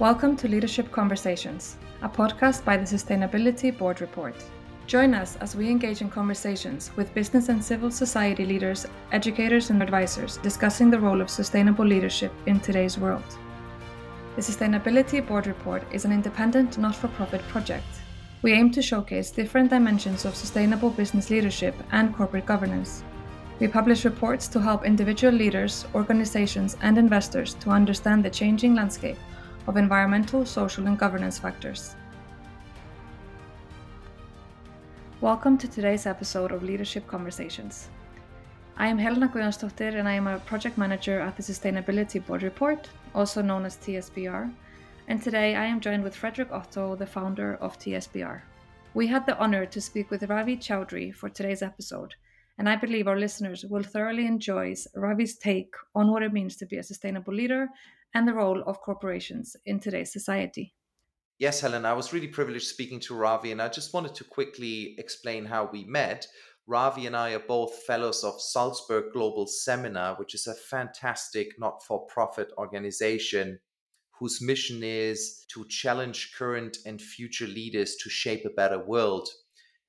Welcome to Leadership Conversations, a podcast by the Sustainability Board Report. Join us as we engage in conversations with business and civil society leaders, educators, and advisors discussing the role of sustainable leadership in today's world. The Sustainability Board Report is an independent, not for profit project. We aim to showcase different dimensions of sustainable business leadership and corporate governance. We publish reports to help individual leaders, organizations, and investors to understand the changing landscape of environmental, social, and governance factors. Welcome to today's episode of Leadership Conversations. I am Helena Guðjónsdóttir and I am a project manager at the Sustainability Board Report, also known as TSBR, and today I am joined with Frederick Otto, the founder of TSBR. We had the honor to speak with Ravi Chaudhry for today's episode, and I believe our listeners will thoroughly enjoy Ravi's take on what it means to be a sustainable leader and the role of corporations in today's society. Yes, Helen, I was really privileged speaking to Ravi, and I just wanted to quickly explain how we met. Ravi and I are both fellows of Salzburg Global Seminar, which is a fantastic not for profit organization whose mission is to challenge current and future leaders to shape a better world.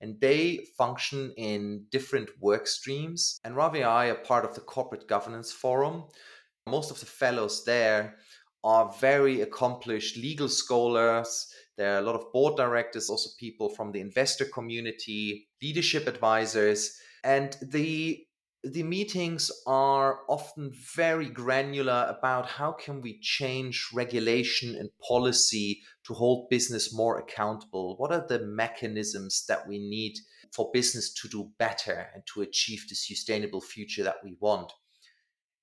And they function in different work streams. And Ravi and I are part of the Corporate Governance Forum, most of the fellows there are very accomplished legal scholars. There are a lot of board directors, also people from the investor community, leadership advisors, and the the meetings are often very granular about how can we change regulation and policy to hold business more accountable. What are the mechanisms that we need for business to do better and to achieve the sustainable future that we want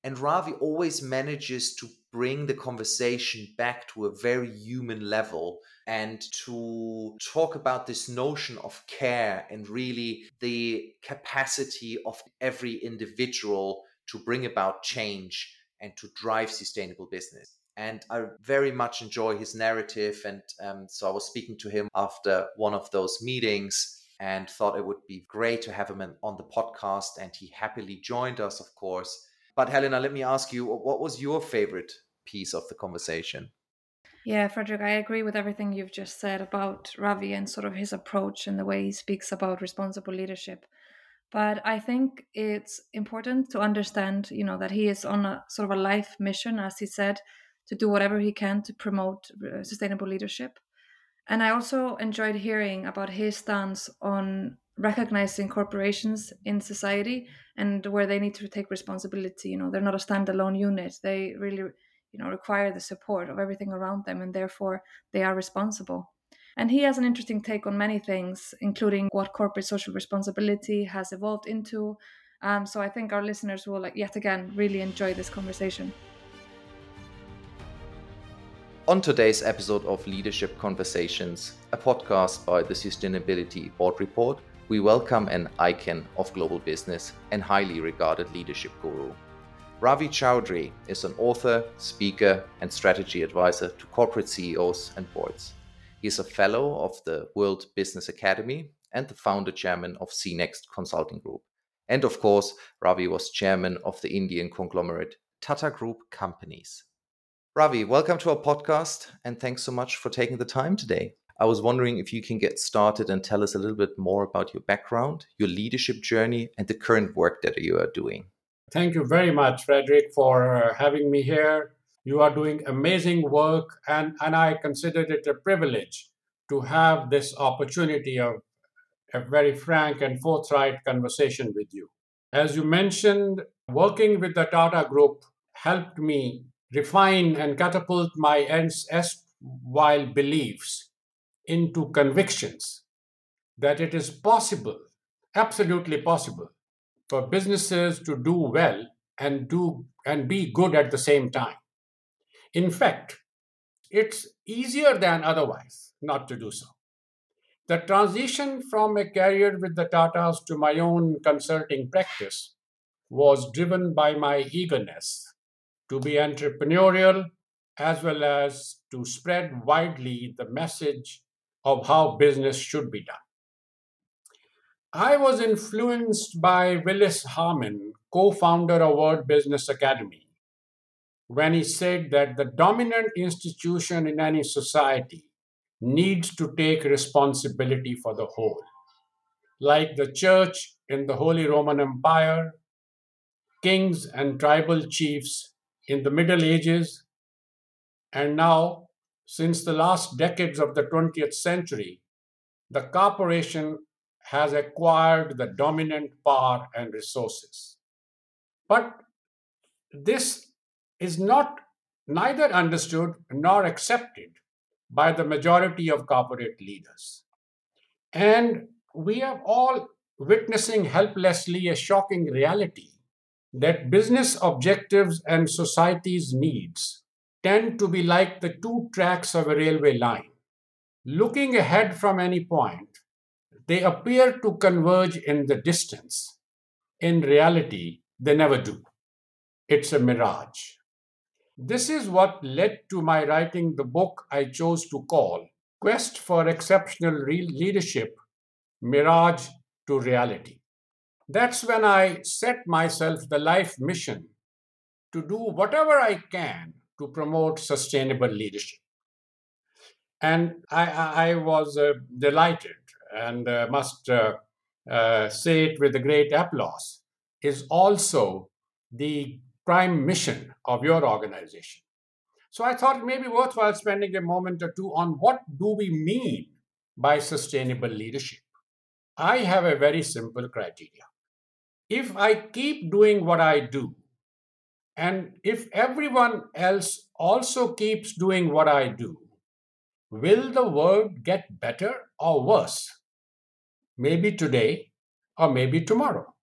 and Ravi always manages to bring the conversation back to a very human level and to talk about this notion of care and really the capacity of every individual to bring about change and to drive sustainable business. And I very much enjoy his narrative. And um, so I was speaking to him after one of those meetings and thought it would be great to have him on the podcast. And he happily joined us, of course. But Helena, let me ask you, what was your favorite piece of the conversation? Yeah, Frederick, I agree with everything you've just said about Ravi and sort of his approach and the way he speaks about responsible leadership. But I think it's important to understand, you know, that he is on a sort of a life mission, as he said, to do whatever he can to promote uh, sustainable leadership. And I also enjoyed hearing about his stance on recognizing corporations in society and where they need to take responsibility. You know they're not a standalone unit. They really you know require the support of everything around them and therefore they are responsible. And he has an interesting take on many things including what corporate social responsibility has evolved into. Um, so i think our listeners will like yet again really enjoy this conversation. On today's episode of Leadership Conversations, a podcast by the Sustainability Board Report, we welcome an icon of global business and highly regarded leadership guru. Ravi Chaudhry is an author, speaker, and strategy advisor to corporate CEOs and boards. He is a fellow of the World Business Academy and the founder chairman of CNext Consulting Group. And of course, Ravi was chairman of the Indian conglomerate Tata Group Companies. Ravi, welcome to our podcast and thanks so much for taking the time today. I was wondering if you can get started and tell us a little bit more about your background, your leadership journey, and the current work that you are doing. Thank you very much, Frederick, for uh, having me here. You are doing amazing work, and, and I considered it a privilege to have this opportunity of a very frank and forthright conversation with you. As you mentioned, working with the Tata Group helped me refine and catapult my while beliefs into convictions that it is possible, absolutely possible, for businesses to do well and do and be good at the same time. In fact, it's easier than otherwise not to do so. The transition from a career with the Tatas to my own consulting practice was driven by my eagerness to be entrepreneurial as well as to spread widely the message of how business should be done. I was influenced by Willis Harman, co founder of World Business Academy, when he said that the dominant institution in any society needs to take responsibility for the whole. Like the church in the Holy Roman Empire, kings and tribal chiefs in the Middle Ages, and now, since the last decades of the 20th century, the corporation has acquired the dominant power and resources. But this is not neither understood nor accepted by the majority of corporate leaders. And we are all witnessing helplessly a shocking reality that business objectives and society's needs tend to be like the two tracks of a railway line. Looking ahead from any point, they appear to converge in the distance. In reality, they never do. It's a mirage. This is what led to my writing the book I chose to call Quest for Exceptional Re- Leadership Mirage to Reality. That's when I set myself the life mission to do whatever I can to promote sustainable leadership. And I, I was uh, delighted and uh, must uh, uh, say it with a great applause, is also the prime mission of your organization. So I thought it may be worthwhile spending a moment or two on what do we mean by sustainable leadership. I have a very simple criteria. If I keep doing what I do, and if everyone else also keeps doing what I do, will the world get better or worse? Maybe today or maybe tomorrow.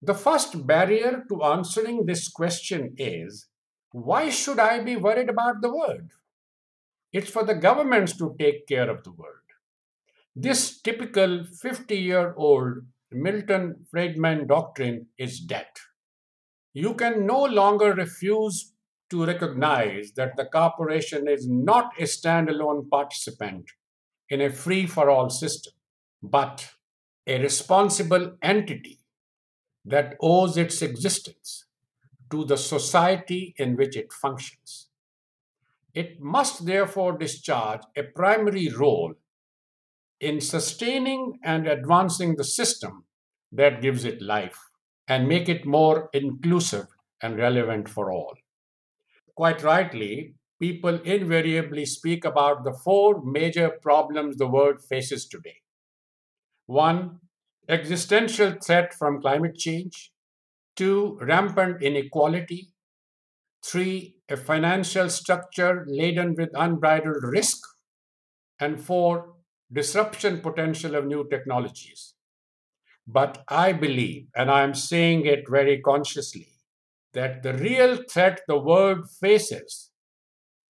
The first barrier to answering this question is why should I be worried about the world? It's for the governments to take care of the world. This typical 50 year old Milton Friedman doctrine is dead. You can no longer refuse to recognize that the corporation is not a standalone participant in a free for all system, but a responsible entity that owes its existence to the society in which it functions. It must therefore discharge a primary role in sustaining and advancing the system that gives it life and make it more inclusive and relevant for all. Quite rightly, people invariably speak about the four major problems the world faces today. One, existential threat from climate change, two, rampant inequality, three, a financial structure laden with unbridled risk, and four, disruption potential of new technologies. But I believe, and I'm saying it very consciously, that the real threat the world faces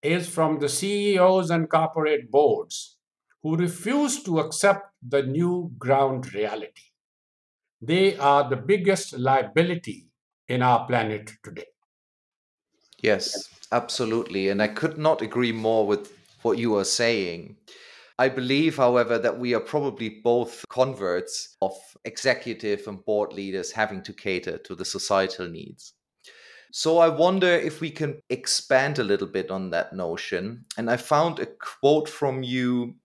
is from the CEOs and corporate boards who refuse to accept the new ground reality. They are the biggest liability in our planet today. Yes, absolutely. And I could not agree more with what you are saying. I believe, however, that we are probably both converts of executive and board leaders having to cater to the societal needs. So I wonder if we can expand a little bit on that notion. And I found a quote from you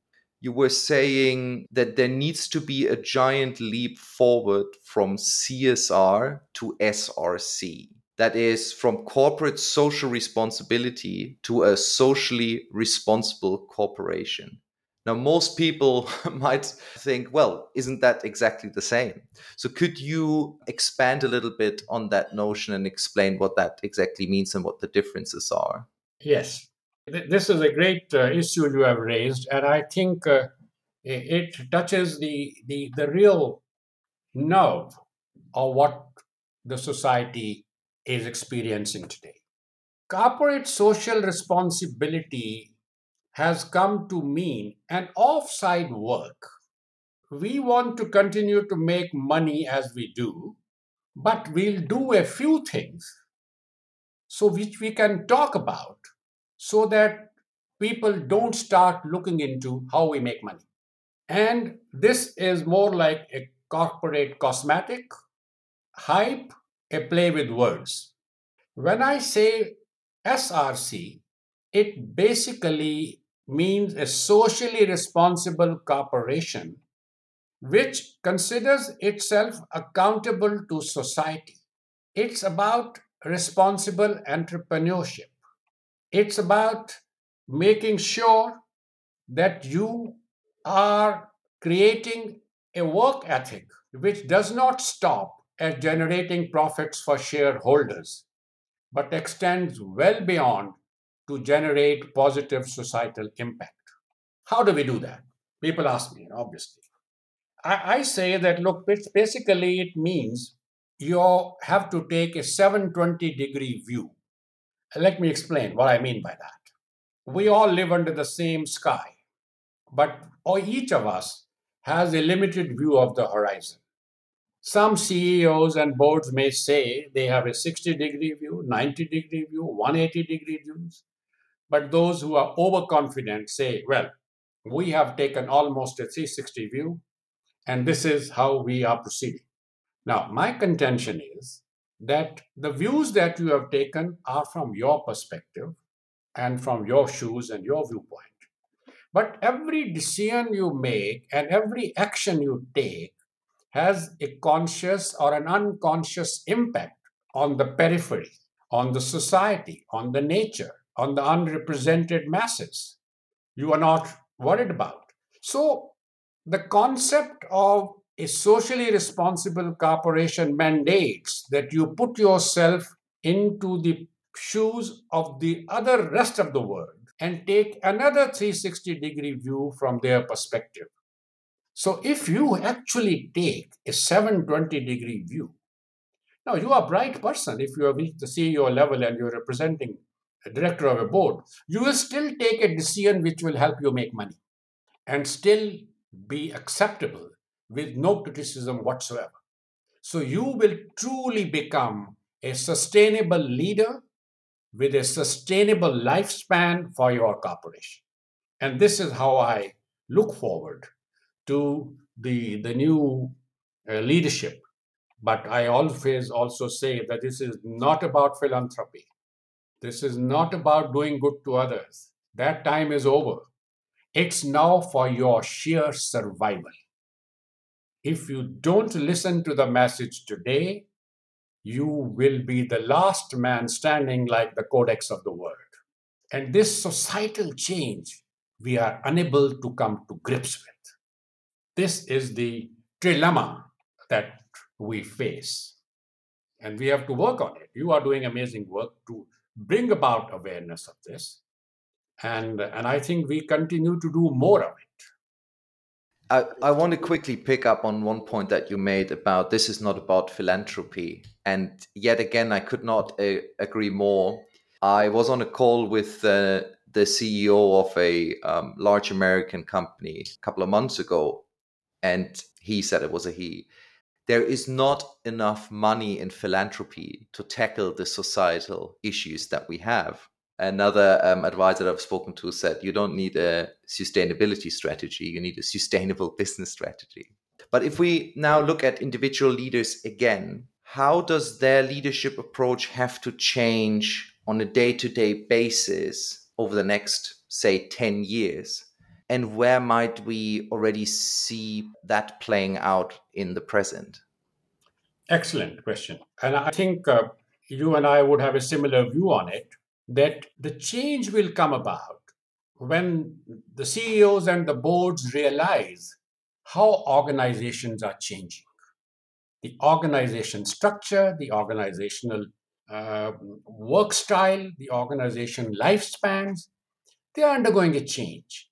you were saying that there needs to be a giant leap forward from CSR to SRC. That is, from corporate social responsibility to a socially responsible corporation. Now, most people might think, well, isn't that exactly the same? So, could you expand a little bit on that notion and explain what that exactly means and what the differences are? Yes. This is a great uh, issue you have raised, and I think uh, it touches the, the, the real nerve of what the society is experiencing today. Corporate social responsibility has come to mean an offside work. We want to continue to make money as we do, but we'll do a few things so which we can talk about so that people don't start looking into how we make money. And this is more like a corporate cosmetic, hype, a play with words. When I say SRC, it basically means a socially responsible corporation which considers itself accountable to society. It's about responsible entrepreneurship. It's about making sure that you are creating a work ethic which does not stop at generating profits for shareholders, but extends well beyond to generate positive societal impact. How do we do that? People ask me, obviously. I, I say that look, basically it means you have to take a 720 degree view. Let me explain what I mean by that. We all live under the same sky, but each of us has a limited view of the horizon. Some CEOs and boards may say they have a 60 degree view, 90 degree view, 180 degree views. But those who are overconfident say, well, we have taken almost a 360 view, and this is how we are proceeding. Now, my contention is that the views that you have taken are from your perspective and from your shoes and your viewpoint. But every decision you make and every action you take has a conscious or an unconscious impact on the periphery, on the society, on the nature, on the unrepresented masses. You are not worried about. So, the concept of a socially responsible corporation mandates that you put yourself into the shoes of the other rest of the world and take another 360 degree view from their perspective. So if you actually take a 720 degree view, now you are a bright person if you have reached the CEO level and you're representing director of a board, you will still take a decision which will help you make money and still be acceptable with no criticism whatsoever. So you will truly become a sustainable leader with a sustainable lifespan for your corporation. And this is how I look forward to the, the new uh, leadership. But I always also say that this is not about philanthropy. This is not about doing good to others. That time is over. It's now for your sheer survival. If you don't listen to the message today, you will be the last man standing like the Kodaks of the world. And this societal change we are unable to come to grips with. This is the trilemma that we face. And we have to work on it. You are doing amazing work to bring about awareness of this. And, and I think we continue to do more of it. I, I want to quickly pick up on one point that you made about this is not about philanthropy. And yet again, I could not uh, agree more. I was on a call with uh, the CEO of a um, large American company a couple of months ago. And he said it was a he. There is not enough money in philanthropy to tackle the societal issues that we have another um, advisor I've spoken to said you don't need a sustainability strategy, you need a sustainable business strategy. But if we now look at individual leaders again, how does their leadership approach have to change on a day to day basis over the next, say, 10 years? And where might we already see that playing out in the present? Excellent question. And I think uh, you and I would have a similar view on it that the change will come about when the CEOs and the boards realize how organizations are changing. The organization structure, the organizational uh, work style, the organization lifespans, they are undergoing a change.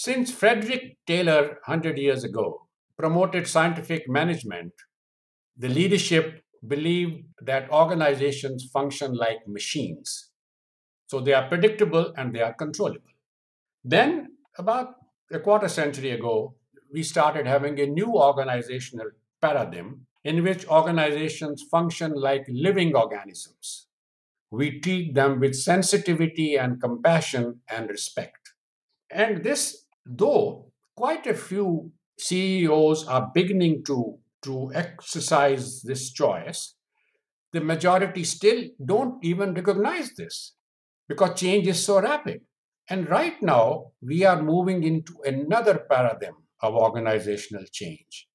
Since Frederick Taylor, 100 years ago, promoted scientific management, the leadership believed that organizations function like machines so they are predictable and they are controllable. Then, about a quarter century ago, we started having a new organizational paradigm in which organizations function like living organisms. We treat them with sensitivity and compassion and respect. And this, though quite a few CEOs are beginning to, to exercise this choice, the majority still don't even recognize this. because change is so rapid. And right now, we are moving into another paradigm of organizational change.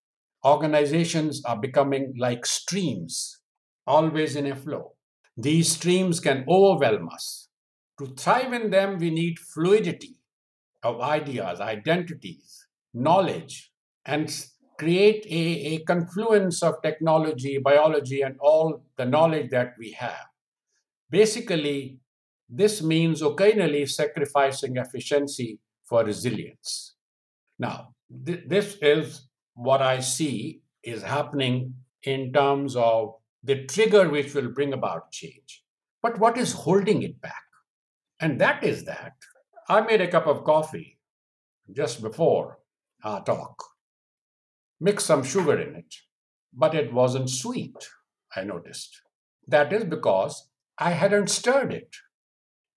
Organizations are becoming like streams, always in a flow. These streams can overwhelm us. To thrive in them, we need fluidity of ideas, identities, knowledge, and create a, a confluence of technology, biology, and all the knowledge that we have. Basically, this means occasionally sacrificing efficiency for resilience. Now, th- this is what I see is happening in terms of the trigger which will bring about change. But what is holding it back? And that is that I made a cup of coffee just before our talk, mixed some sugar in it, but it wasn't sweet, I noticed. That is because I hadn't stirred it.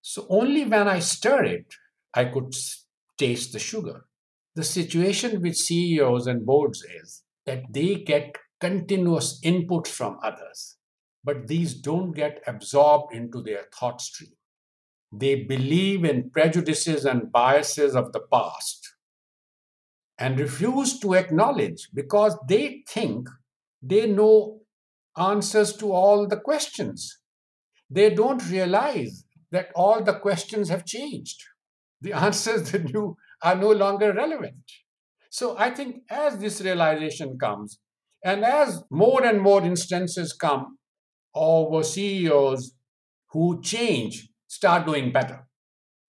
So only when I stir it, I could taste the sugar. The situation with CEOs and boards is that they get continuous inputs from others, but these don't get absorbed into their thought stream. They believe in prejudices and biases of the past and refuse to acknowledge because they think they know answers to all the questions. They don't realize that all the questions have changed. The answers that you are no longer relevant. So I think as this realization comes, and as more and more instances come of CEOs who change start doing better.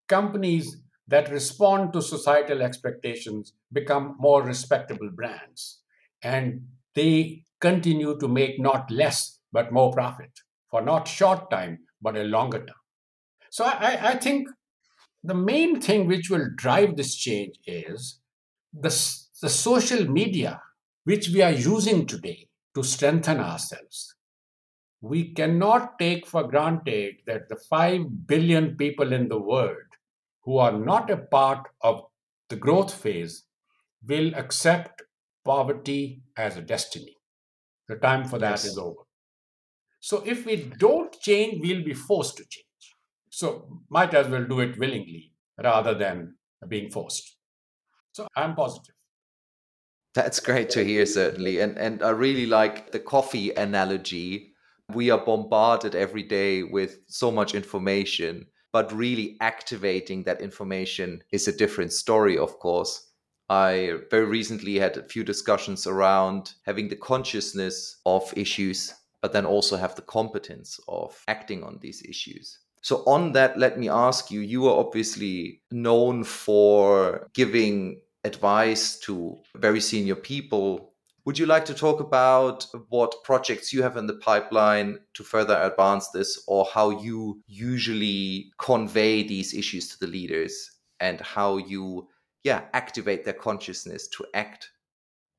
Companies that respond to societal expectations become more respectable brands and they continue to make not less but more profit for not short time but a longer term. So I, I think the main thing which will drive this change is the, the social media which we are using today to strengthen ourselves we cannot take for granted that the 5 billion people in the world who are not a part of the growth phase will accept poverty as a destiny. The time for that yes. is over. So if we don't change, we'll be forced to change. So might as well do it willingly rather than being forced. So I'm positive. That's great to hear, certainly. And and I really like the coffee analogy we are bombarded every day with so much information, but really activating that information is a different story, of course. I very recently had a few discussions around having the consciousness of issues, but then also have the competence of acting on these issues. So, on that, let me ask you you are obviously known for giving advice to very senior people would you like to talk about what projects you have in the pipeline to further advance this, or how you usually convey these issues to the leaders and how you, yeah, activate their consciousness to act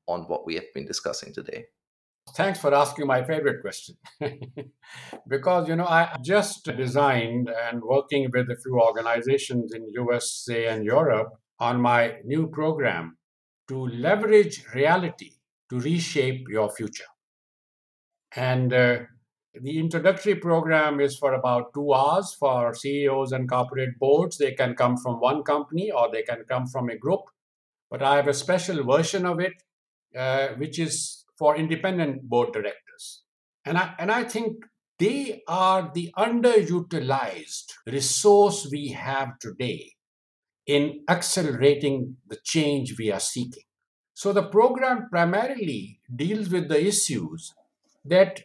on what we have been discussing today? Thanks for asking my favorite question. because, you know, I just designed and working with a few organizations in USA and Europe on my new program to leverage reality to reshape your future. And uh, the introductory program is for about two hours for CEOs and corporate boards. They can come from one company or they can come from a group. But I have a special version of it, uh, which is for independent board directors. And I, and I think they are the underutilized resource we have today in accelerating the change we are seeking. So the program primarily deals with the issues that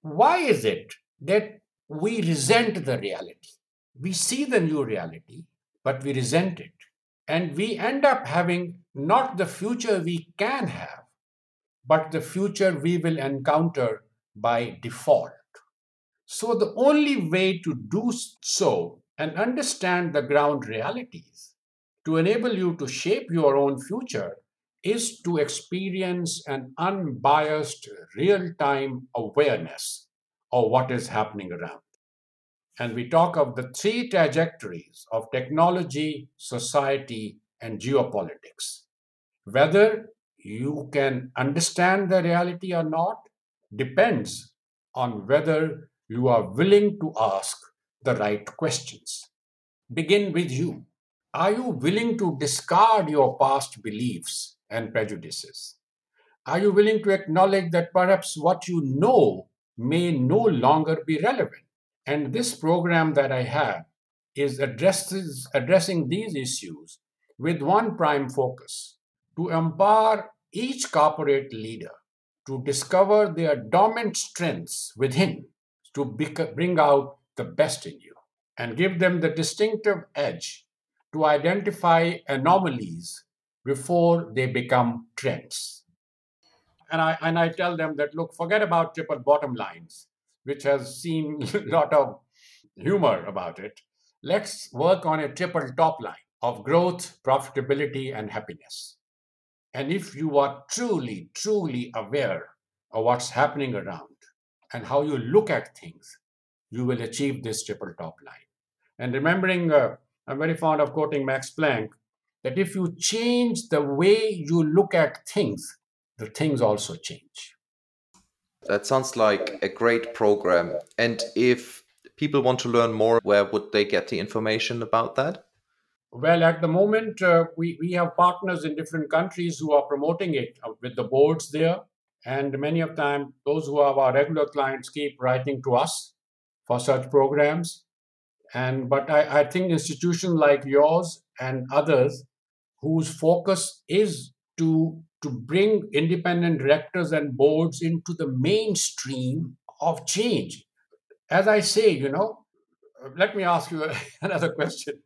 why is it that we resent the reality? We see the new reality, but we resent it. And we end up having not the future we can have, but the future we will encounter by default. So, the only way to do so and understand the ground realities to enable you to shape your own future is to experience an unbiased real time awareness of what is happening around. And we talk of the three trajectories of technology, society, and geopolitics. Whether you can understand the reality or not depends on whether you are willing to ask the right questions. begin with you. Are you willing to discard your past beliefs and prejudices? Are you willing to acknowledge that perhaps what you know may no longer be relevant? And this program that I have is addresses, addressing these issues with one prime focus to empower each corporate leader to discover their dormant strengths within to bring out the best in you and give them the distinctive edge to identify anomalies before they become trends. And I, and I tell them that, look, forget about triple bottom lines, which has seen a lot of humor about it. Let's work on a triple top line of growth, profitability, and happiness. And if you are truly, truly aware of what's happening around and how you look at things, you will achieve this triple top line. And remembering, uh, I'm very fond of quoting Max Planck, that if you change the way you look at things, the things also change. That sounds like a great program. And if people want to learn more, where would they get the information about that? Well, at the moment, uh, we, we have partners in different countries who are promoting it uh, with the boards there. And many of them, those who are our regular clients keep writing to us for such programs. And but I, I think institutions like yours and others whose focus is to to bring independent directors and boards into the mainstream of change. As I say, you know, let me ask you another question.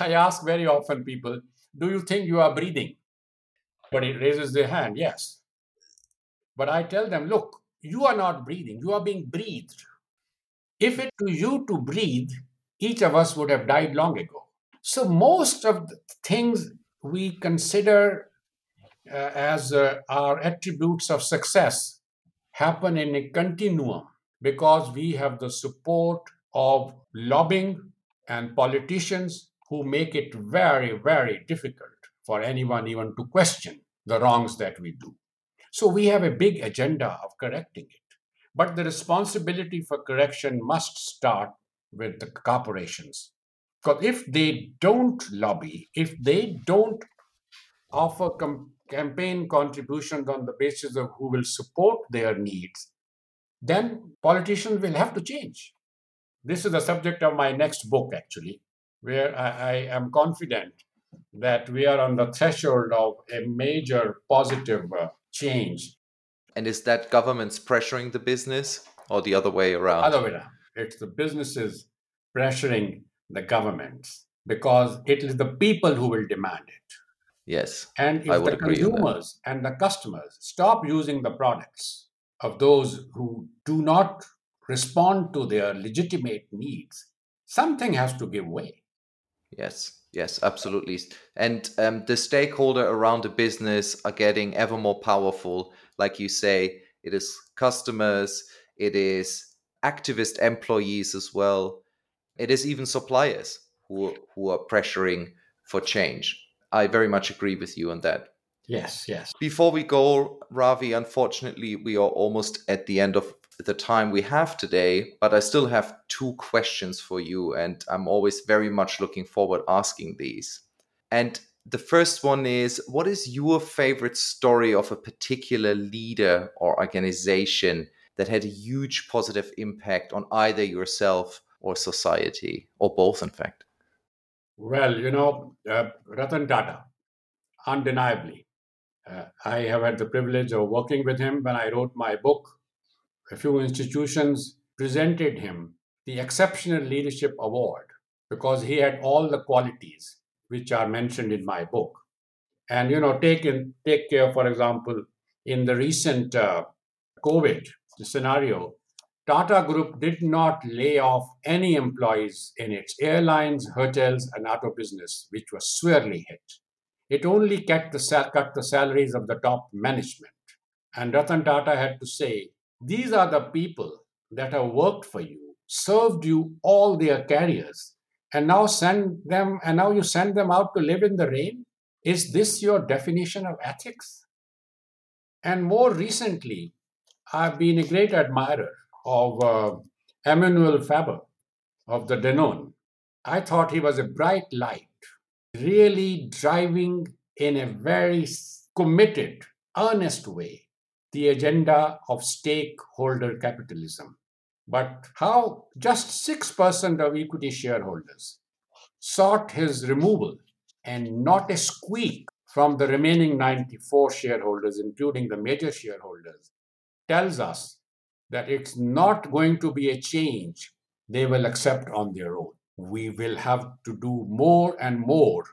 I ask very often people, do you think you are breathing? But it raises their hand, yes. But I tell them, look, you are not breathing, you are being breathed. If it to you to breathe, each of us would have died long ago. So most of the things we consider uh, as uh, our attributes of success happen in a continuum because we have the support of lobbying and politicians who make it very, very difficult for anyone even to question the wrongs that we do. So we have a big agenda of correcting it. But the responsibility for correction must start with the corporations. Because if they don't lobby, if they don't offer com- campaign contributions on the basis of who will support their needs, then politicians will have to change. This is the subject of my next book, actually, where I, I am confident that we are on the threshold of a major positive uh, change. And is that governments pressuring the business or the other way around? Other way around. It's the businesses pressuring the governments because it is the people who will demand it. Yes. And if the consumers and the customers stop using the products of those who do not respond to their legitimate needs, something has to give way. Yes, yes, absolutely. And um, the stakeholder around the business are getting ever more powerful. Like you say, it is customers, it is activist employees as well, it is even suppliers who who are pressuring for change. I very much agree with you on that. Yes, yes. Before we go, Ravi, unfortunately, we are almost at the end of the time we have today, but I still have two questions for you, and I'm always very much looking forward asking these. And the first one is what is your favorite story of a particular leader or organization that had a huge positive impact on either yourself or society, or both, in fact? Well, you know, uh, Ratan Tata, undeniably. Uh, I have had the privilege of working with him when I wrote my book, a few institutions presented him the Exceptional Leadership Award because he had all the qualities which are mentioned in my book. And you know, take in, take care, for example, in the recent uh, COVID scenario, Tata Group did not lay off any employees in its airlines, hotels, and auto business, which was severely hit. It only cut the, cut the salaries of the top management. And Ratan Tata had to say, these are the people that have worked for you, served you all their careers, and now send them and now you send them out to live in the rain? Is this your definition of ethics? And more recently, I've been a great admirer of uh, Emmanuel Faber of the Danone. I thought he was a bright light, really driving in a very committed, earnest way the agenda of stakeholder capitalism. But how just 6% of equity shareholders sought his removal and not a squeak from the remaining 94 shareholders, including the major shareholders, tells us that it's not going to be a change they will accept on their own. We will have to do more and more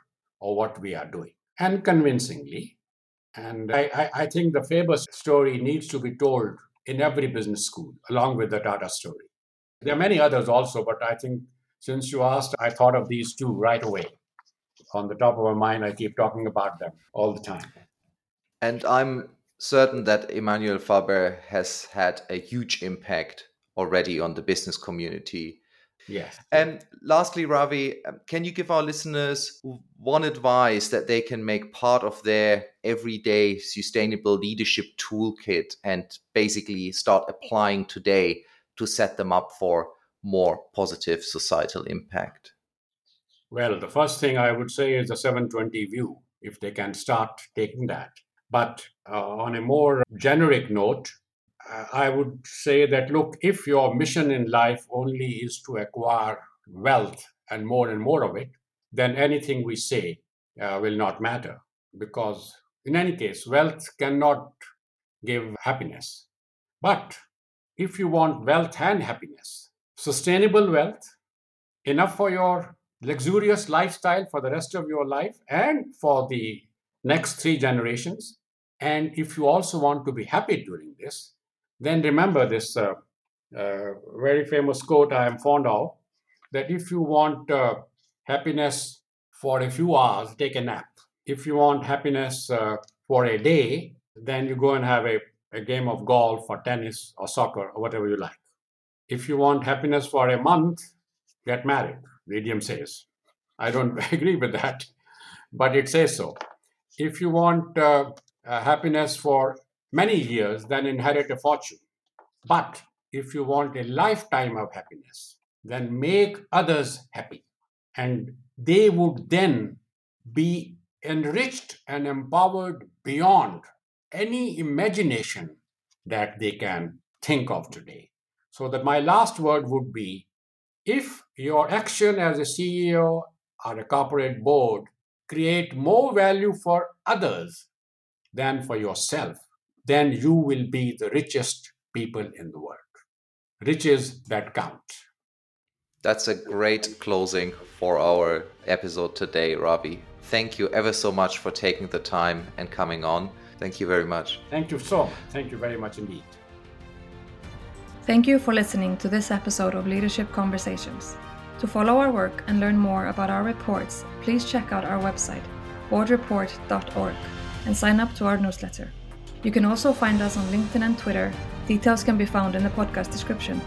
of what we are doing, and convincingly. And I, I, I think the Faber story needs to be told in every business school, along with the Tata story. There are many others also, but I think since you asked, I thought of these two right away. On the top of my mind, I keep talking about them all the time. And I'm certain that Emmanuel Faber has had a huge impact already on the business community. Yes. And lastly, Ravi, um, can you give our listeners one advice that they can make part of their everyday sustainable leadership toolkit and basically start applying today to set them up for more positive societal impact? Well, the first thing I would say is the 720 view, if they can start taking that. But uh, on a more generic note, I would say that look, if your mission in life only is to acquire wealth and more and more of it, then anything we say uh, will not matter. Because in any case, wealth cannot give happiness. But if you want wealth and happiness, sustainable wealth, enough for your luxurious lifestyle for the rest of your life and for the next three generations. And if you also want to be happy during this, then remember this uh, uh, very famous quote I am fond of that if you want uh, happiness for a few hours, take a nap. If you want happiness uh, for a day, then you go and have a, a game of golf or tennis or soccer or whatever you like. If you want happiness for a month, get married, the idiom says. I don't agree with that, but it says so. If you want uh, happiness for many years, then inherit a fortune. But if you want a lifetime of happiness, then make others happy. And they would then be enriched and empowered beyond any imagination that they can think of today. So that my last word would be if your action as a CEO or a corporate board create more value for others than for yourself, then you will be the richest people in the world. Riches that count. That's a great closing for our episode today, Ravi. Thank you ever so much for taking the time and coming on. Thank you very much. Thank you so much. Thank you very much indeed. Thank you for listening to this episode of Leadership Conversations. To follow our work and learn more about our reports, please check out our website, boardreport.org, and sign up to our newsletter. You can also find us on LinkedIn and Twitter. Details can be found in the podcast description.